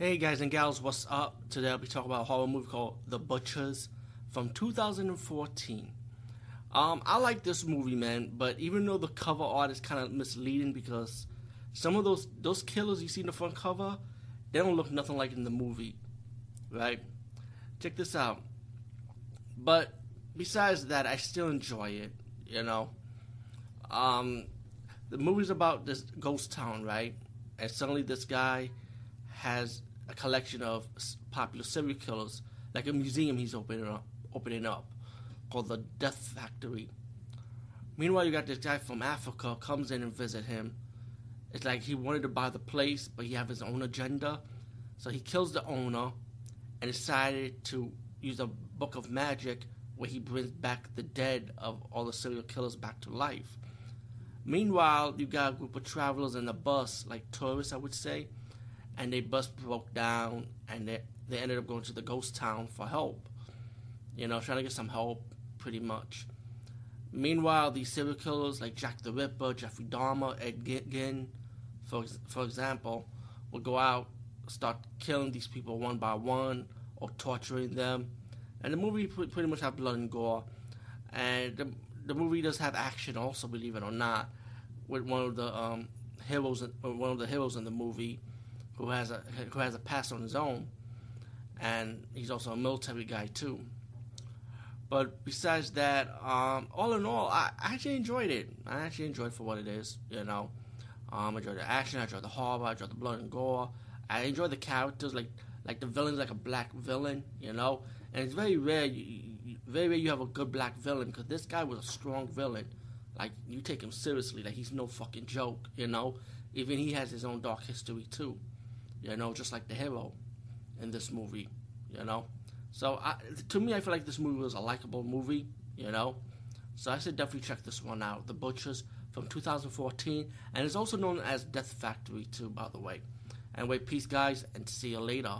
Hey guys and gals, what's up? Today I'll be talking about a horror movie called The Butchers from 2014. Um, I like this movie, man, but even though the cover art is kind of misleading because some of those those killers you see in the front cover, they don't look nothing like in the movie, right? Check this out. But besides that, I still enjoy it. You know, um, the movie's about this ghost town, right? And suddenly this guy has a collection of popular serial killers, like a museum he's opening up, opening up called the Death Factory. Meanwhile, you got this guy from Africa comes in and visit him. It's like he wanted to buy the place, but he have his own agenda. So he kills the owner and decided to use a book of magic where he brings back the dead of all the serial killers back to life. Meanwhile, you got a group of travelers in a bus, like tourists, I would say, and their bus broke down and they, they ended up going to the ghost town for help. You know, trying to get some help, pretty much. Meanwhile, these serial killers like Jack the Ripper, Jeffrey Dahmer, Ed Gein, for, for example, will go out, start killing these people one by one or torturing them. And the movie pretty much have blood and gore. And the, the movie does have action also, believe it or not, with one of the um, heroes, one of the heroes in the movie who has a who has a past on his own, and he's also a military guy too. But besides that, um, all in all, I, actually enjoyed it. I actually enjoyed it for what it is. You know, um, I enjoyed the action, I enjoyed the horror, I enjoyed the blood and gore. I enjoyed the characters, like like the villain's like a black villain. You know, and it's very rare. You, you, very rare you have a good black villain because this guy was a strong villain. Like you take him seriously, like he's no fucking joke. You know, even he has his own dark history too you know, just like the hero in this movie, you know. So I, to me, I feel like this movie was a likable movie, you know. So I said definitely check this one out, The Butchers from 2014, and it's also known as Death Factory too, by the way. Anyway, peace, guys, and see you later.